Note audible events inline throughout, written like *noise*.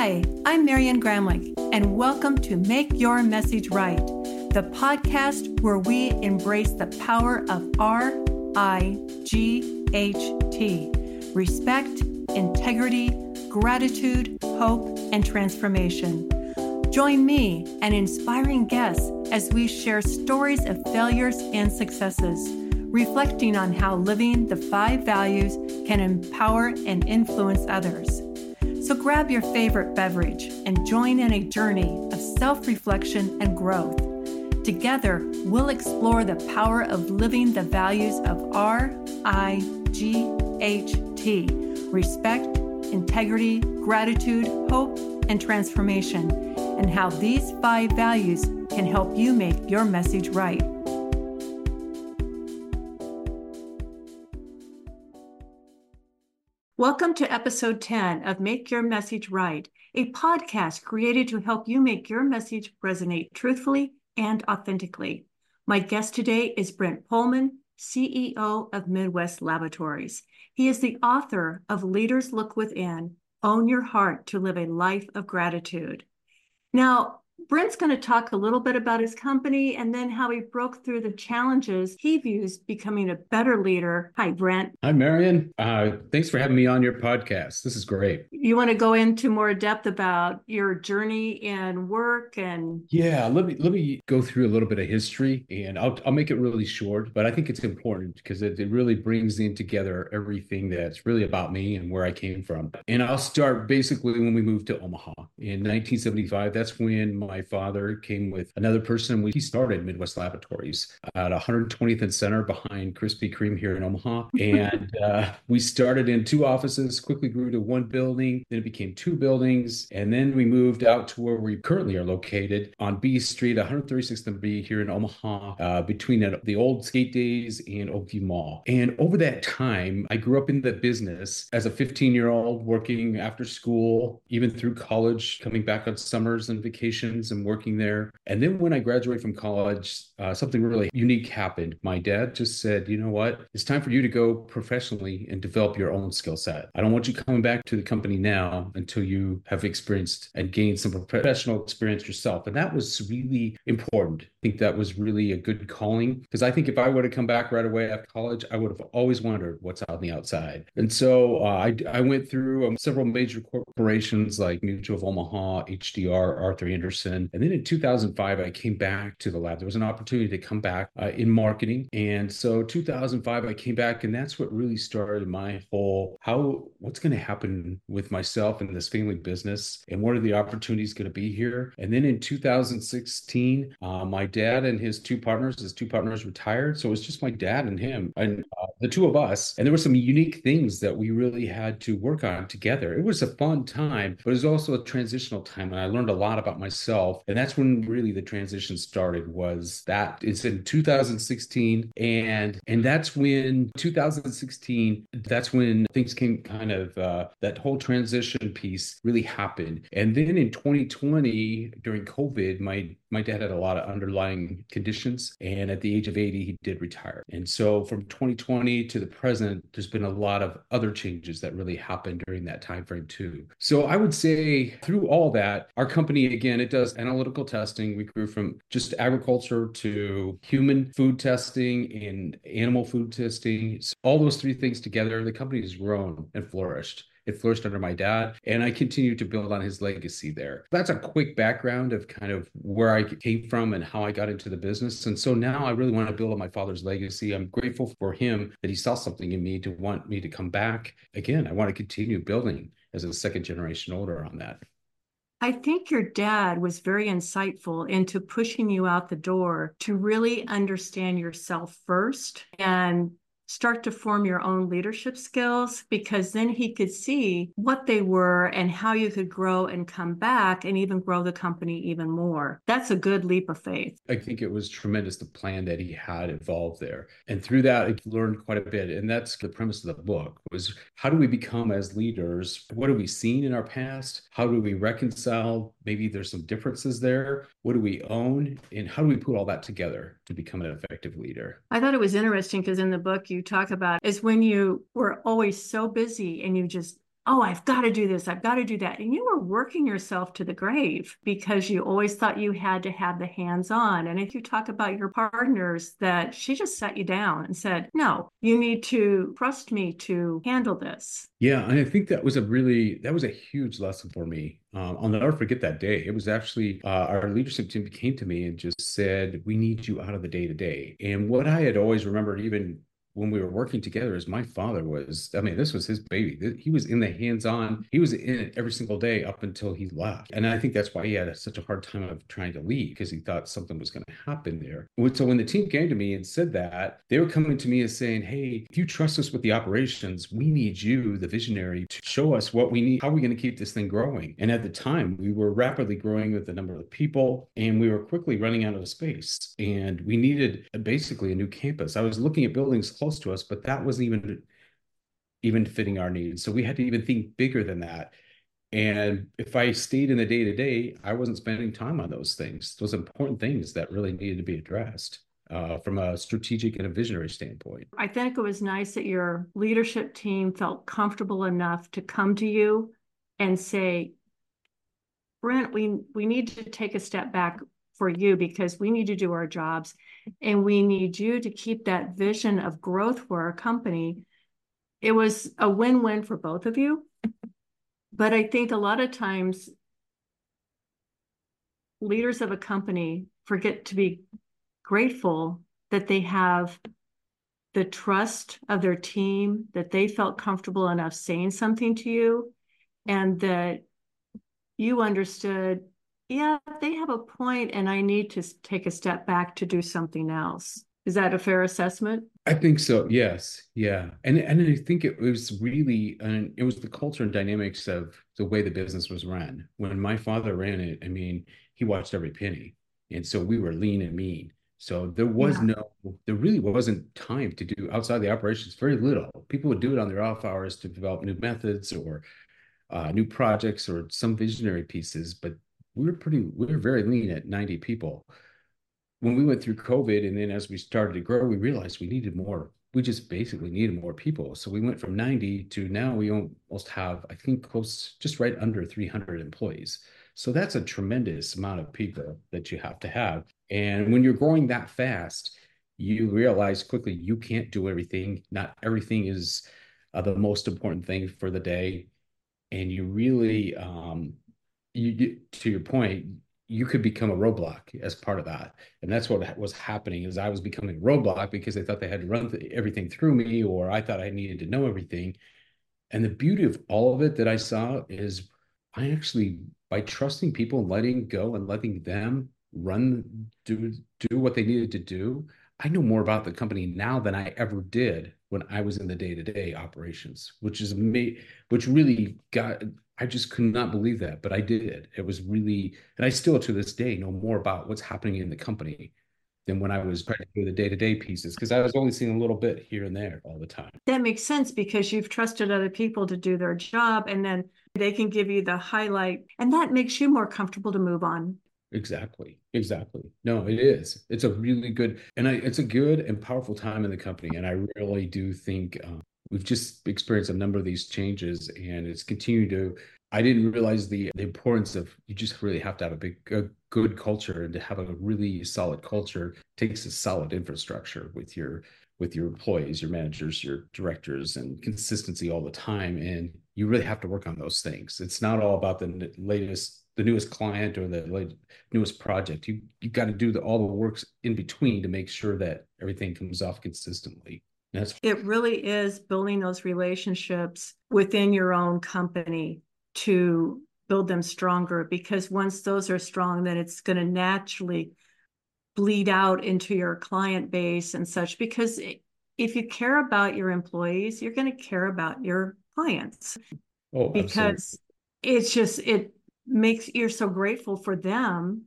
Hi, I'm Marian Gramlich, and welcome to Make Your Message Right, the podcast where we embrace the power of R I G H T respect, integrity, gratitude, hope, and transformation. Join me and inspiring guests as we share stories of failures and successes, reflecting on how living the five values can empower and influence others. So grab your favorite beverage and join in a journey of self reflection and growth. Together, we'll explore the power of living the values of R I G H T respect, integrity, gratitude, hope, and transformation, and how these five values can help you make your message right. Welcome to episode 10 of Make Your Message Right, a podcast created to help you make your message resonate truthfully and authentically. My guest today is Brent Pohlman, CEO of Midwest Laboratories. He is the author of Leaders Look Within Own Your Heart to Live a Life of Gratitude. Now, Brent's going to talk a little bit about his company and then how he broke through the challenges he views becoming a better leader. Hi, Brent. Hi, Marian. Uh, thanks for having me on your podcast. This is great. You want to go into more depth about your journey in work and yeah, let me let me go through a little bit of history and I'll I'll make it really short, but I think it's important because it, it really brings in together everything that's really about me and where I came from. And I'll start basically when we moved to Omaha in 1975. That's when my father came with another person. We, he started Midwest Laboratories at 120th and Center behind Krispy Kreme here in Omaha. And *laughs* uh, we started in two offices, quickly grew to one building, then it became two buildings. And then we moved out to where we currently are located on B Street, 136th and B here in Omaha, uh, between the old skate days and Oakview Mall. And over that time, I grew up in the business as a 15 year old working after school, even through college, coming back on summers and vacations and working there. And then when I graduated from college, uh, something really unique happened. My dad just said, you know what? It's time for you to go professionally and develop your own skill set. I don't want you coming back to the company now until you have experienced and gained some professional experience yourself. And that was really important. I think that was really a good calling because I think if I would have come back right away after college, I would have always wondered what's on the outside. And so uh, I, I went through um, several major corporations like Mutual of Omaha, HDR, Arthur Andersen, and then in 2005, I came back to the lab. There was an opportunity to come back uh, in marketing. And so 2005, I came back, and that's what really started my whole how what's going to happen with myself and this family business, and what are the opportunities going to be here. And then in 2016, uh, my dad and his two partners, his two partners retired. So it was just my dad and him, and uh, the two of us. And there were some unique things that we really had to work on together. It was a fun time, but it was also a transitional time, and I learned a lot about myself itself. And that's when really the transition started was that it's in 2016. And and that's when 2016, that's when things came kind of uh, that whole transition piece really happened. And then in 2020, during COVID, my my dad had a lot of underlying conditions and at the age of 80 he did retire. And so from 2020 to the present there's been a lot of other changes that really happened during that time frame too. So i would say through all that our company again it does analytical testing. We grew from just agriculture to human food testing and animal food testing. So all those three things together the company has grown and flourished it flourished under my dad, and I continue to build on his legacy there. That's a quick background of kind of where I came from and how I got into the business. And so now I really want to build on my father's legacy. I'm grateful for him that he saw something in me to want me to come back. Again, I want to continue building as a second generation older on that. I think your dad was very insightful into pushing you out the door to really understand yourself first and start to form your own leadership skills because then he could see what they were and how you could grow and come back and even grow the company even more. That's a good leap of faith. I think it was tremendous the plan that he had evolved there. And through that I learned quite a bit. And that's the premise of the book was how do we become as leaders? What have we seen in our past? How do we reconcile? Maybe there's some differences there. What do we own? And how do we put all that together to become an effective leader? I thought it was interesting because in the book you talk about is when you were always so busy and you just oh, I've got to do this, I've got to do that. And you were working yourself to the grave because you always thought you had to have the hands on. And if you talk about your partners, that she just sat you down and said, no, you need to trust me to handle this. Yeah, and I think that was a really that was a huge lesson for me. Um, I'll never forget that day. It was actually uh, our leadership team came to me and just said, "We need you out of the day to day." And what I had always remembered, even when we were working together as my father was i mean this was his baby. He was in the hands-on. He was in it every single day up until he left. And i think that's why he had such a hard time of trying to leave because he thought something was going to happen there. So when the team came to me and said that they were coming to me and saying hey if you trust us with the operations we need you the visionary to show us what we need how are we going to keep this thing growing? And at the time we were rapidly growing with the number of people and we were quickly running out of space. And we needed basically a new campus. I was looking at buildings close to us, but that wasn't even even fitting our needs. So we had to even think bigger than that. And if I stayed in the day to day, I wasn't spending time on those things, those important things that really needed to be addressed. Uh, from a strategic and a visionary standpoint. I think it was nice that your leadership team felt comfortable enough to come to you and say, Brent, we, we need to take a step back for you because we need to do our jobs and we need you to keep that vision of growth for our company. It was a win win for both of you. But I think a lot of times leaders of a company forget to be grateful that they have the trust of their team, that they felt comfortable enough saying something to you, and that you understood yeah, they have a point, and I need to take a step back to do something else. Is that a fair assessment? I think so. Yes. Yeah. And and I think it was really and it was the culture and dynamics of the way the business was run. When my father ran it, I mean, he watched every penny. And so we were lean and mean. So there was yeah. no, there really wasn't time to do outside the operations, very little. People would do it on their off hours to develop new methods or uh, new projects or some visionary pieces, but we were pretty we were very lean at 90 people. When we went through covid and then as we started to grow we realized we needed more we just basically needed more people. So we went from 90 to now we almost have i think close just right under 300 employees. So that's a tremendous amount of people that you have to have. And when you're growing that fast you realize quickly you can't do everything. Not everything is uh, the most important thing for the day. And you really um, you to your point you could become a roadblock as part of that. And that's what was happening is i was becoming a roadblock because they thought they had to run th- everything through me or i thought i needed to know everything. And the beauty of all of it that i saw is i actually by trusting people and letting go and letting them run do do what they needed to do i know more about the company now than i ever did when i was in the day-to-day operations which is me which really got I just could not believe that, but I did. It was really, and I still to this day know more about what's happening in the company than when I was trying to do the day to day pieces because I was only seeing a little bit here and there all the time. That makes sense because you've trusted other people to do their job and then they can give you the highlight, and that makes you more comfortable to move on. Exactly. Exactly. No, it is. It's a really good, and I, it's a good and powerful time in the company. And I really do think um, we've just experienced a number of these changes and it's continued to i didn't realize the the importance of you just really have to have a big a good culture and to have a really solid culture takes a solid infrastructure with your with your employees your managers your directors and consistency all the time and you really have to work on those things. It's not all about the latest the newest client or the newest project. You you got to do the, all the works in between to make sure that everything comes off consistently that's it really is building those relationships within your own company to build them stronger because once those are strong, then it's going to naturally bleed out into your client base and such. Because if you care about your employees, you're going to care about your clients. Oh, because absolutely. it's just, it makes you're so grateful for them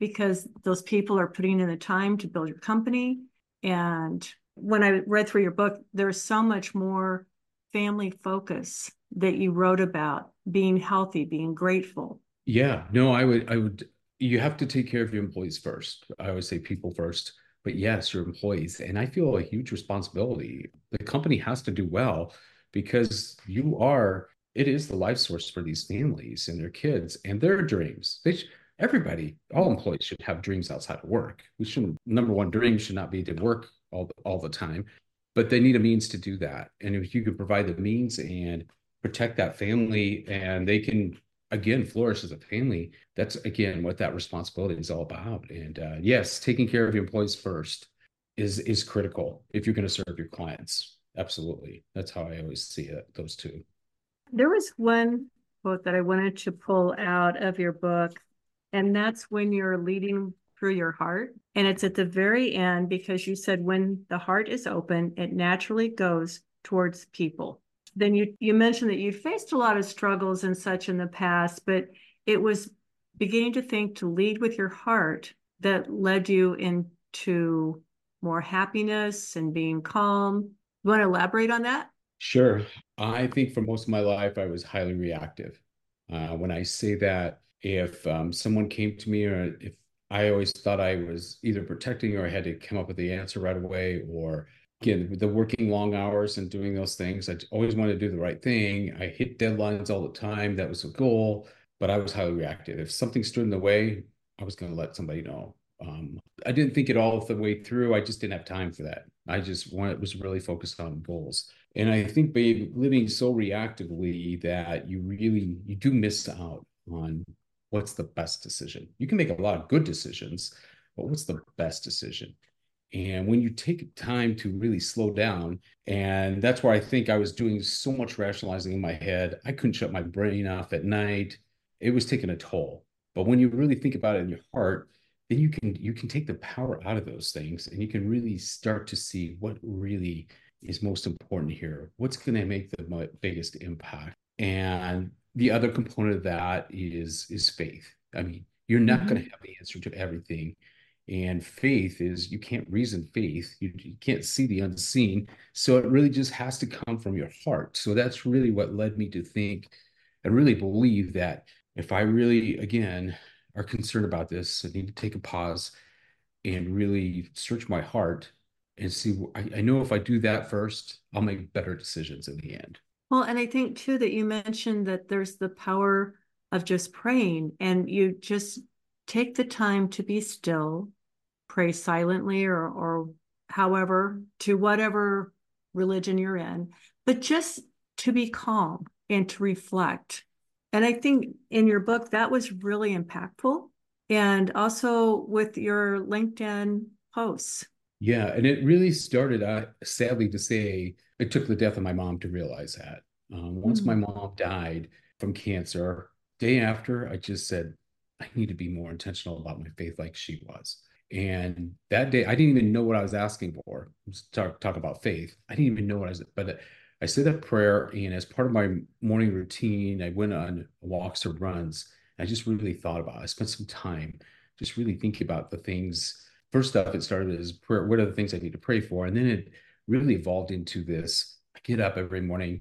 because those people are putting in the time to build your company and when I read through your book, there's so much more family focus that you wrote about being healthy, being grateful. Yeah, no, I would, I would, you have to take care of your employees first. I always say people first, but yes, your employees. And I feel a huge responsibility. The company has to do well because you are it is the life source for these families and their kids and their dreams. They sh- everybody, all employees should have dreams outside of work. We shouldn't. Number one dream should not be to work all all the time, but they need a means to do that. And if you can provide the means and protect that family, and they can again flourish as a family, that's again what that responsibility is all about. And uh, yes, taking care of your employees first is is critical if you're going to serve your clients. Absolutely, that's how I always see it. Those two. There was one quote that I wanted to pull out of your book, and that's when you're leading through your heart. And it's at the very end because you said when the heart is open, it naturally goes towards people. Then you you mentioned that you faced a lot of struggles and such in the past, but it was beginning to think to lead with your heart that led you into more happiness and being calm. You want to elaborate on that? Sure. I think for most of my life, I was highly reactive. Uh, when I say that, if um, someone came to me or if I always thought I was either protecting or I had to come up with the answer right away, or again, the working long hours and doing those things, I always wanted to do the right thing. I hit deadlines all the time. That was a goal, but I was highly reactive. If something stood in the way, I was going to let somebody know. Um, I didn't think it all the way through. I just didn't have time for that. I just wanted, was really focused on goals. And I think by living so reactively that you really you do miss out on what's the best decision. You can make a lot of good decisions, but what's the best decision? And when you take time to really slow down, and that's where I think I was doing so much rationalizing in my head, I couldn't shut my brain off at night. It was taking a toll. But when you really think about it in your heart, then you can you can take the power out of those things and you can really start to see what really is most important here what's going to make the biggest impact and the other component of that is is faith i mean you're not mm-hmm. going to have the answer to everything and faith is you can't reason faith you, you can't see the unseen so it really just has to come from your heart so that's really what led me to think and really believe that if i really again are concerned about this, I need to take a pause and really search my heart and see. I, I know if I do that first, I'll make better decisions in the end. Well, and I think too that you mentioned that there's the power of just praying and you just take the time to be still, pray silently or or however to whatever religion you're in, but just to be calm and to reflect and I think in your book, that was really impactful. And also with your LinkedIn posts. Yeah. And it really started, uh, sadly to say, it took the death of my mom to realize that. Um, once mm-hmm. my mom died from cancer, day after, I just said, I need to be more intentional about my faith like she was. And that day, I didn't even know what I was asking for. Talk, talk about faith. I didn't even know what I was, but I said that prayer, and as part of my morning routine, I went on walks or runs. I just really thought about. It. I spent some time just really thinking about the things. First up, it started as prayer. What are the things I need to pray for? And then it really evolved into this. I get up every morning.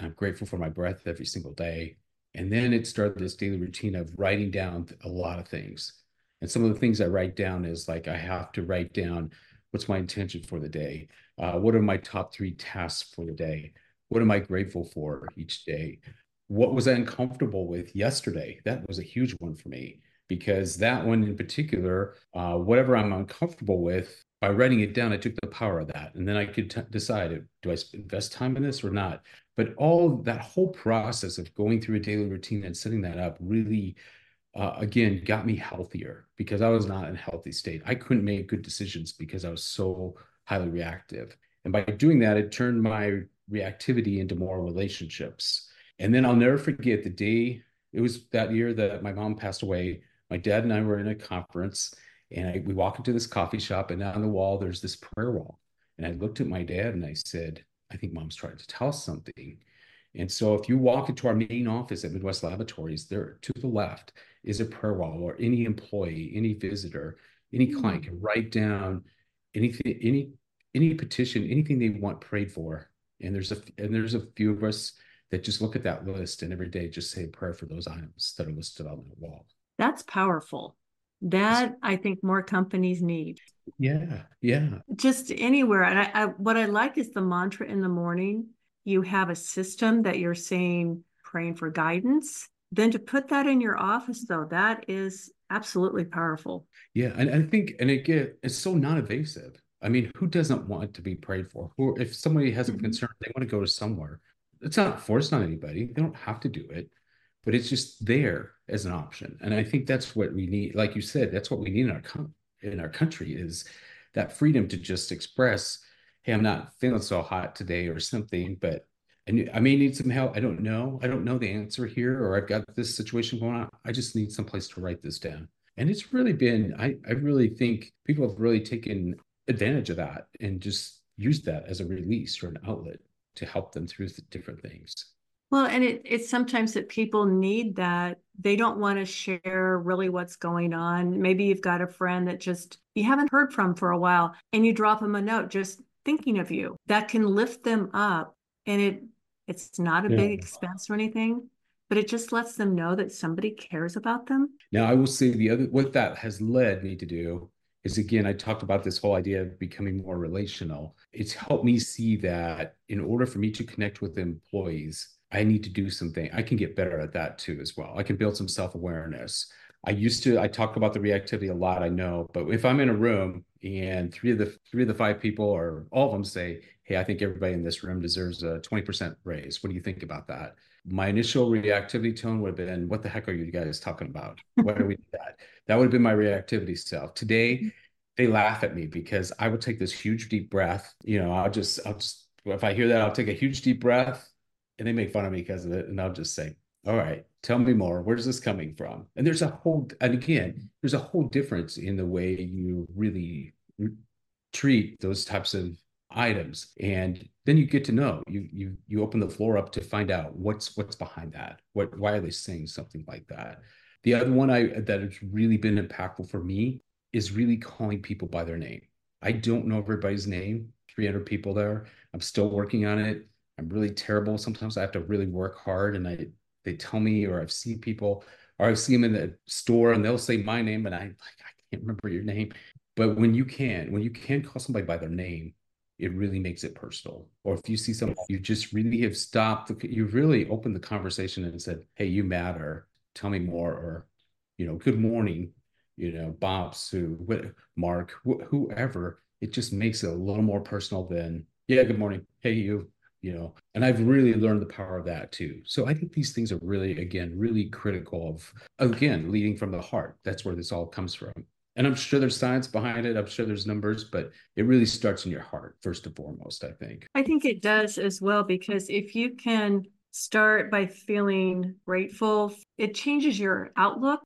I'm grateful for my breath every single day. And then it started this daily routine of writing down a lot of things. And some of the things I write down is like I have to write down what's my intention for the day uh, what are my top three tasks for the day? What am I grateful for each day? What was I uncomfortable with yesterday? That was a huge one for me because that one in particular, uh, whatever I'm uncomfortable with, by writing it down, I took the power of that. And then I could decide do I invest time in this or not? But all that whole process of going through a daily routine and setting that up really uh, again got me healthier because I was not in a healthy state. I couldn't make good decisions because I was so highly reactive. And by doing that, it turned my reactivity into more relationships. And then I'll never forget the day it was that year that my mom passed away. My dad and I were in a conference, and I, we walk into this coffee shop, and on the wall there's this prayer wall. And I looked at my dad and I said, "I think mom's trying to tell us something." And so, if you walk into our main office at Midwest Laboratories, there to the left is a prayer wall, or any employee, any visitor, any hmm. client can write down anything, any any petition, anything they want prayed for. And there's a and there's a few of us that just look at that list and every day just say a prayer for those items that are listed on the wall. That's powerful. That I think more companies need. Yeah, yeah. Just anywhere. And I, I what I like is the mantra in the morning. You have a system that you're saying praying for guidance. Then to put that in your office, though, that is absolutely powerful. Yeah. And I think, and again, it's so non invasive. I mean, who doesn't want to be prayed for? Who, if somebody has a mm-hmm. concern, they want to go to somewhere. It's not forced on anybody. They don't have to do it, but it's just there as an option. And I think that's what we need. Like you said, that's what we need in our in our country is that freedom to just express, "Hey, I'm not feeling so hot today," or something, but I, I may need some help. I don't know. I don't know the answer here, or I've got this situation going on. I just need some place to write this down. And it's really been, I, I really think people have really taken advantage of that and just used that as a release or an outlet to help them through the different things. Well, and it, it's sometimes that people need that. They don't want to share really what's going on. Maybe you've got a friend that just you haven't heard from for a while and you drop them a note just thinking of you. That can lift them up and it it's not a yeah. big expense or anything, but it just lets them know that somebody cares about them. Now, I will say the other what that has led me to do is again, I talked about this whole idea of becoming more relational. It's helped me see that in order for me to connect with employees, I need to do something. I can get better at that too, as well. I can build some self awareness. I used to, I talk about the reactivity a lot, I know, but if I'm in a room and three of the three of the five people or all of them say, Hey, I think everybody in this room deserves a 20% raise. What do you think about that? My initial reactivity tone would have been, What the heck are you guys talking about? Why do we do that? That would have been my reactivity self. Today, they laugh at me because I would take this huge deep breath. You know, I'll just, I'll just, if I hear that, I'll take a huge deep breath and they make fun of me because of it. And I'll just say, all right, tell me more. Where's this coming from? And there's a whole, and again, there's a whole difference in the way you really treat those types of items and then you get to know you you you open the floor up to find out what's what's behind that what why are they saying something like that the other one I that has really been impactful for me is really calling people by their name. I don't know everybody's name. 300 people there. I'm still working on it. I'm really terrible. Sometimes I have to really work hard, and I they tell me, or I've seen people, or I've seen them in the store, and they'll say my name, and I like I can't remember your name. But when you can, when you can call somebody by their name, it really makes it personal. Or if you see someone, you just really have stopped, you've really opened the conversation and said, Hey, you matter tell me more or you know good morning you know bob sue mark wh- whoever it just makes it a little more personal than yeah good morning hey you you know and i've really learned the power of that too so i think these things are really again really critical of again leading from the heart that's where this all comes from and i'm sure there's science behind it i'm sure there's numbers but it really starts in your heart first and foremost i think i think it does as well because if you can start by feeling grateful. It changes your outlook.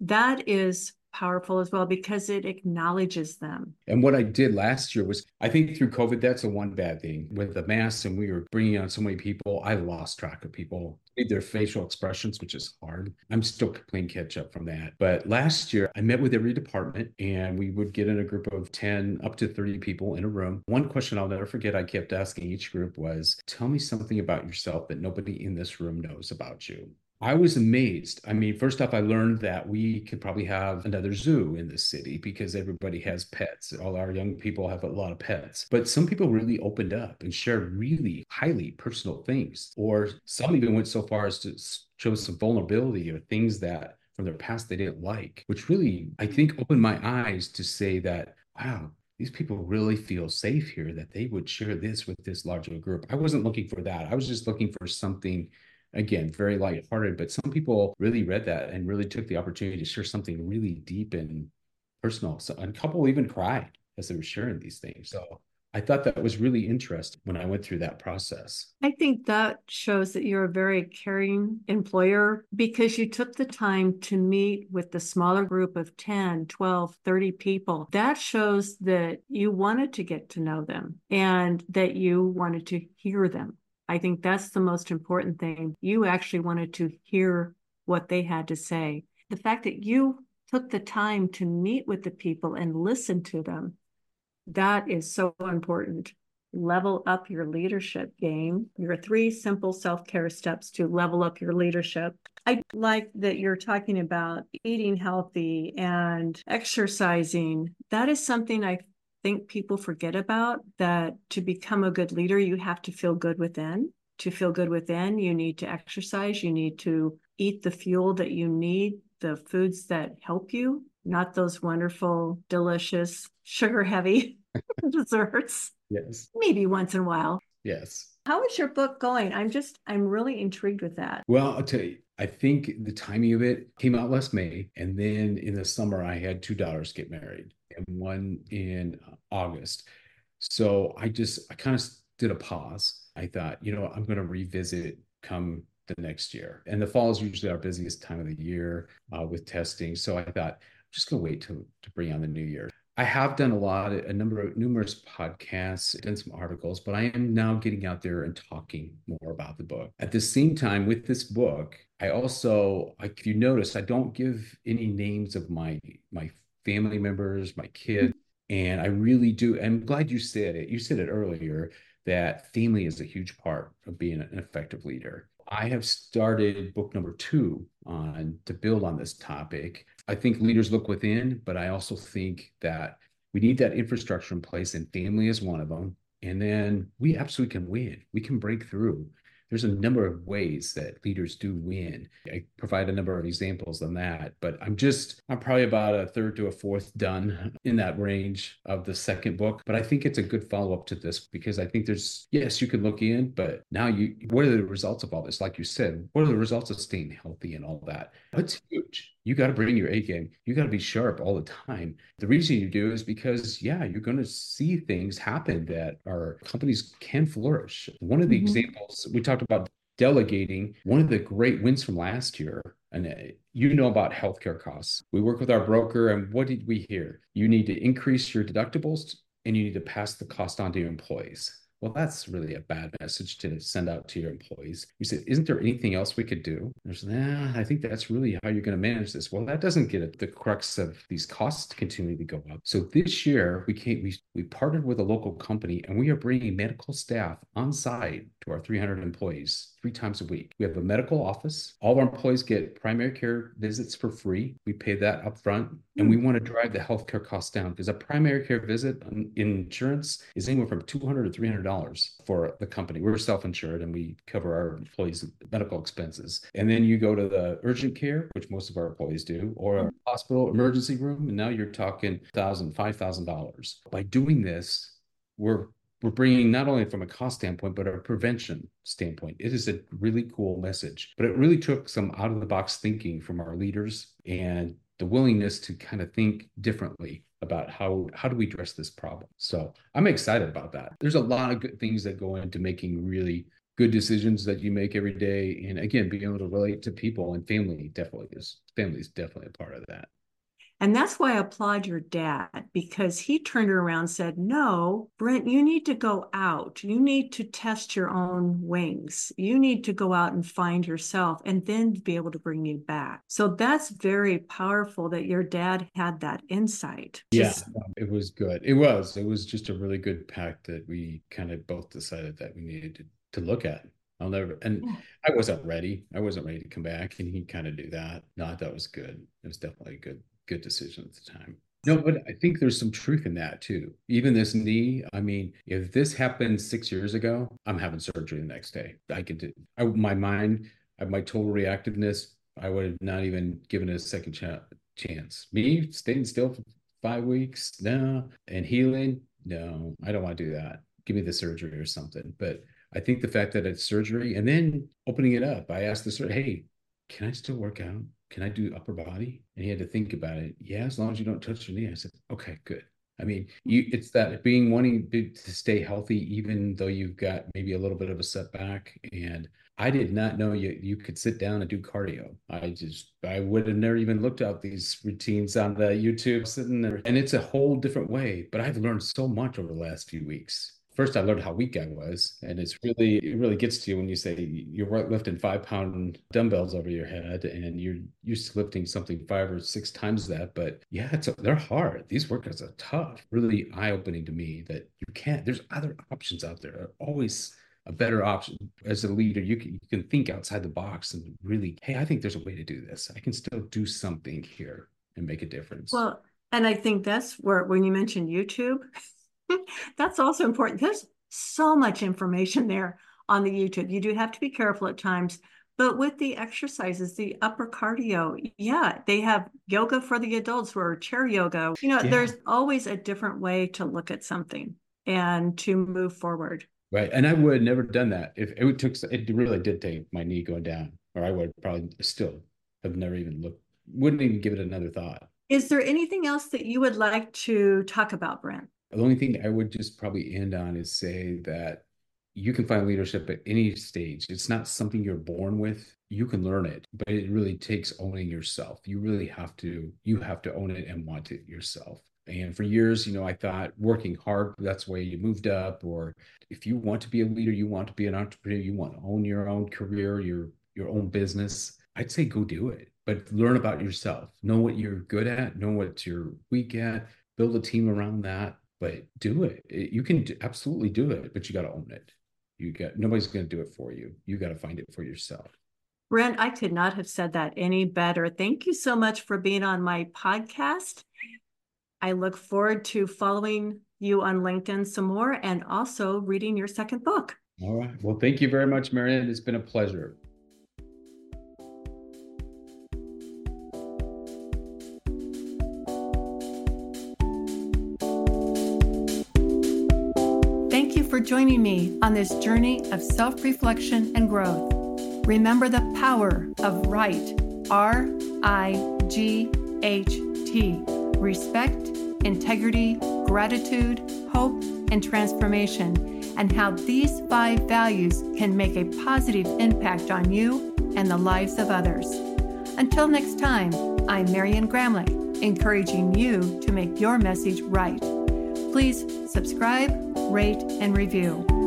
That is powerful as well because it acknowledges them. And what I did last year was, I think through COVID, that's the one bad thing with the masks, and we were bringing on so many people. I lost track of people, their facial expressions, which is hard. I'm still playing catch up from that. But last year, I met with every department, and we would get in a group of 10 up to 30 people in a room. One question I'll never forget I kept asking each group was, Tell me something about yourself that nobody in this room knows about you. I was amazed. I mean, first off, I learned that we could probably have another zoo in this city because everybody has pets. All our young people have a lot of pets. But some people really opened up and shared really highly personal things, or some even went so far as to show some vulnerability or things that from their past they didn't like, which really, I think, opened my eyes to say that, wow, these people really feel safe here that they would share this with this larger group. I wasn't looking for that. I was just looking for something again very lighthearted but some people really read that and really took the opportunity to share something really deep and personal so a couple even cried as they were sharing these things so I thought that was really interesting when I went through that process. I think that shows that you're a very caring employer because you took the time to meet with the smaller group of 10, 12, 30 people. That shows that you wanted to get to know them and that you wanted to hear them. I think that's the most important thing. You actually wanted to hear what they had to say. The fact that you took the time to meet with the people and listen to them, that is so important. Level up your leadership game. Your three simple self care steps to level up your leadership. I like that you're talking about eating healthy and exercising. That is something I think people forget about that to become a good leader, you have to feel good within. to feel good within, you need to exercise, you need to eat the fuel that you need, the foods that help you, not those wonderful, delicious, sugar heavy *laughs* desserts. Yes. Maybe once in a while. Yes. How is your book going? I'm just, I'm really intrigued with that. Well, I'll tell you, I think the timing of it came out last May. And then in the summer, I had two daughters get married and one in August. So I just, I kind of did a pause. I thought, you know, I'm going to revisit come the next year. And the fall is usually our busiest time of the year uh, with testing. So I thought, I'm just going to wait to, to bring on the new year. I have done a lot, a number of numerous podcasts, done some articles, but I am now getting out there and talking more about the book. At the same time, with this book, I also, if you notice, I don't give any names of my my family members, my mm-hmm. kids, and I really do. I'm glad you said it. You said it earlier that family is a huge part of being an effective leader. I have started book number two on to build on this topic. I think leaders look within, but I also think that we need that infrastructure in place, and family is one of them. And then we absolutely can win. We can break through there's a number of ways that leaders do win. I provide a number of examples on that, but I'm just, I'm probably about a third to a fourth done in that range of the second book. But I think it's a good follow up to this because I think there's, yes, you can look in, but now you, what are the results of all this? Like you said, what are the results of staying healthy and all that? That's huge you got to bring your A game. You got to be sharp all the time. The reason you do is because, yeah, you're going to see things happen that our companies can flourish. One of the mm-hmm. examples we talked about delegating, one of the great wins from last year, and uh, you know about healthcare costs. We work with our broker, and what did we hear? You need to increase your deductibles and you need to pass the cost on to your employees. Well, that's really a bad message to send out to your employees. You said, Isn't there anything else we could do? There's, nah, I think that's really how you're going to manage this. Well, that doesn't get at the crux of these costs continuing to go up. So this year, we came, we, we partnered with a local company and we are bringing medical staff on site to our 300 employees three times a week. We have a medical office. All of our employees get primary care visits for free. We pay that up front. And we hmm. want to drive the healthcare costs down because a primary care visit in insurance is anywhere from 200 to $300 for the company. We're self-insured and we cover our employees' medical expenses. And then you go to the urgent care, which most of our employees do, or a hospital emergency room, and now you're talking $1,000, $5,000. By doing this, we're we're bringing not only from a cost standpoint but a prevention standpoint. It is a really cool message but it really took some out of the box thinking from our leaders and the willingness to kind of think differently about how how do we address this problem. So i'm excited about that. There's a lot of good things that go into making really good decisions that you make every day. And again being able to relate to people and family definitely is family is definitely a part of that and that's why I applaud your dad because he turned around and said, No, Brent, you need to go out. You need to test your own wings. You need to go out and find yourself and then be able to bring you back. So that's very powerful that your dad had that insight. Just- yeah, it was good. It was. It was just a really good pact that we kind of both decided that we needed to, to look at. I'll never, and yeah. I wasn't ready. I wasn't ready to come back, and he kind of do that. No, that was good. It was definitely good good decision at the time. No, but I think there's some truth in that too. Even this knee, I mean, if this happened six years ago, I'm having surgery the next day. I could do I, my mind, uh, my total reactiveness, I would have not even given it a second ch- chance. Me staying still for five weeks, no, and healing, no, I don't want to do that. Give me the surgery or something. But I think the fact that it's surgery and then opening it up, I asked the surgeon, hey, can I still work out? Can I do upper body? And he had to think about it. Yeah, as long as you don't touch your knee. I said, okay, good. I mean, hmm. you it's that being wanting to stay healthy, even though you've got maybe a little bit of a setback. And I did not know you you could sit down and do cardio. I just I would have never even looked out these routines on the YouTube sitting there. And it's a whole different way. But I've learned so much over the last few weeks first I learned how weak I was. And it's really, it really gets to you when you say you're lifting five pound dumbbells over your head and you're used to lifting something five or six times that. But yeah, it's a, they're hard. These workouts are tough, really eye opening to me that you can't, there's other options out there. Always a better option as a leader. You can, you can think outside the box and really, hey, I think there's a way to do this. I can still do something here and make a difference. Well, and I think that's where when you mentioned YouTube, *laughs* *laughs* That's also important. There's so much information there on the YouTube. You do have to be careful at times. But with the exercises, the upper cardio, yeah, they have yoga for the adults or chair yoga. You know, yeah. there's always a different way to look at something and to move forward. Right. And I would have never done that if it took, it really did take my knee going down, or I would probably still have never even looked, wouldn't even give it another thought. Is there anything else that you would like to talk about, Brent? The only thing I would just probably end on is say that you can find leadership at any stage. It's not something you're born with. You can learn it, but it really takes owning yourself. You really have to, you have to own it and want it yourself. And for years, you know, I thought working hard, that's way you moved up. Or if you want to be a leader, you want to be an entrepreneur, you want to own your own career, your your own business, I'd say go do it. But learn about yourself. Know what you're good at, know what you're weak at, build a team around that, but do it. You can absolutely do it, but you got to own it. You got nobody's going to do it for you. You got to find it for yourself. Brent, I could not have said that any better. Thank you so much for being on my podcast. I look forward to following you on LinkedIn some more and also reading your second book. All right. Well, thank you very much, Marianne. It's been a pleasure. Joining me on this journey of self reflection and growth. Remember the power of right, R I G H T respect, integrity, gratitude, hope, and transformation, and how these five values can make a positive impact on you and the lives of others. Until next time, I'm Marian Gramlich, encouraging you to make your message right. Please subscribe, rate, and review.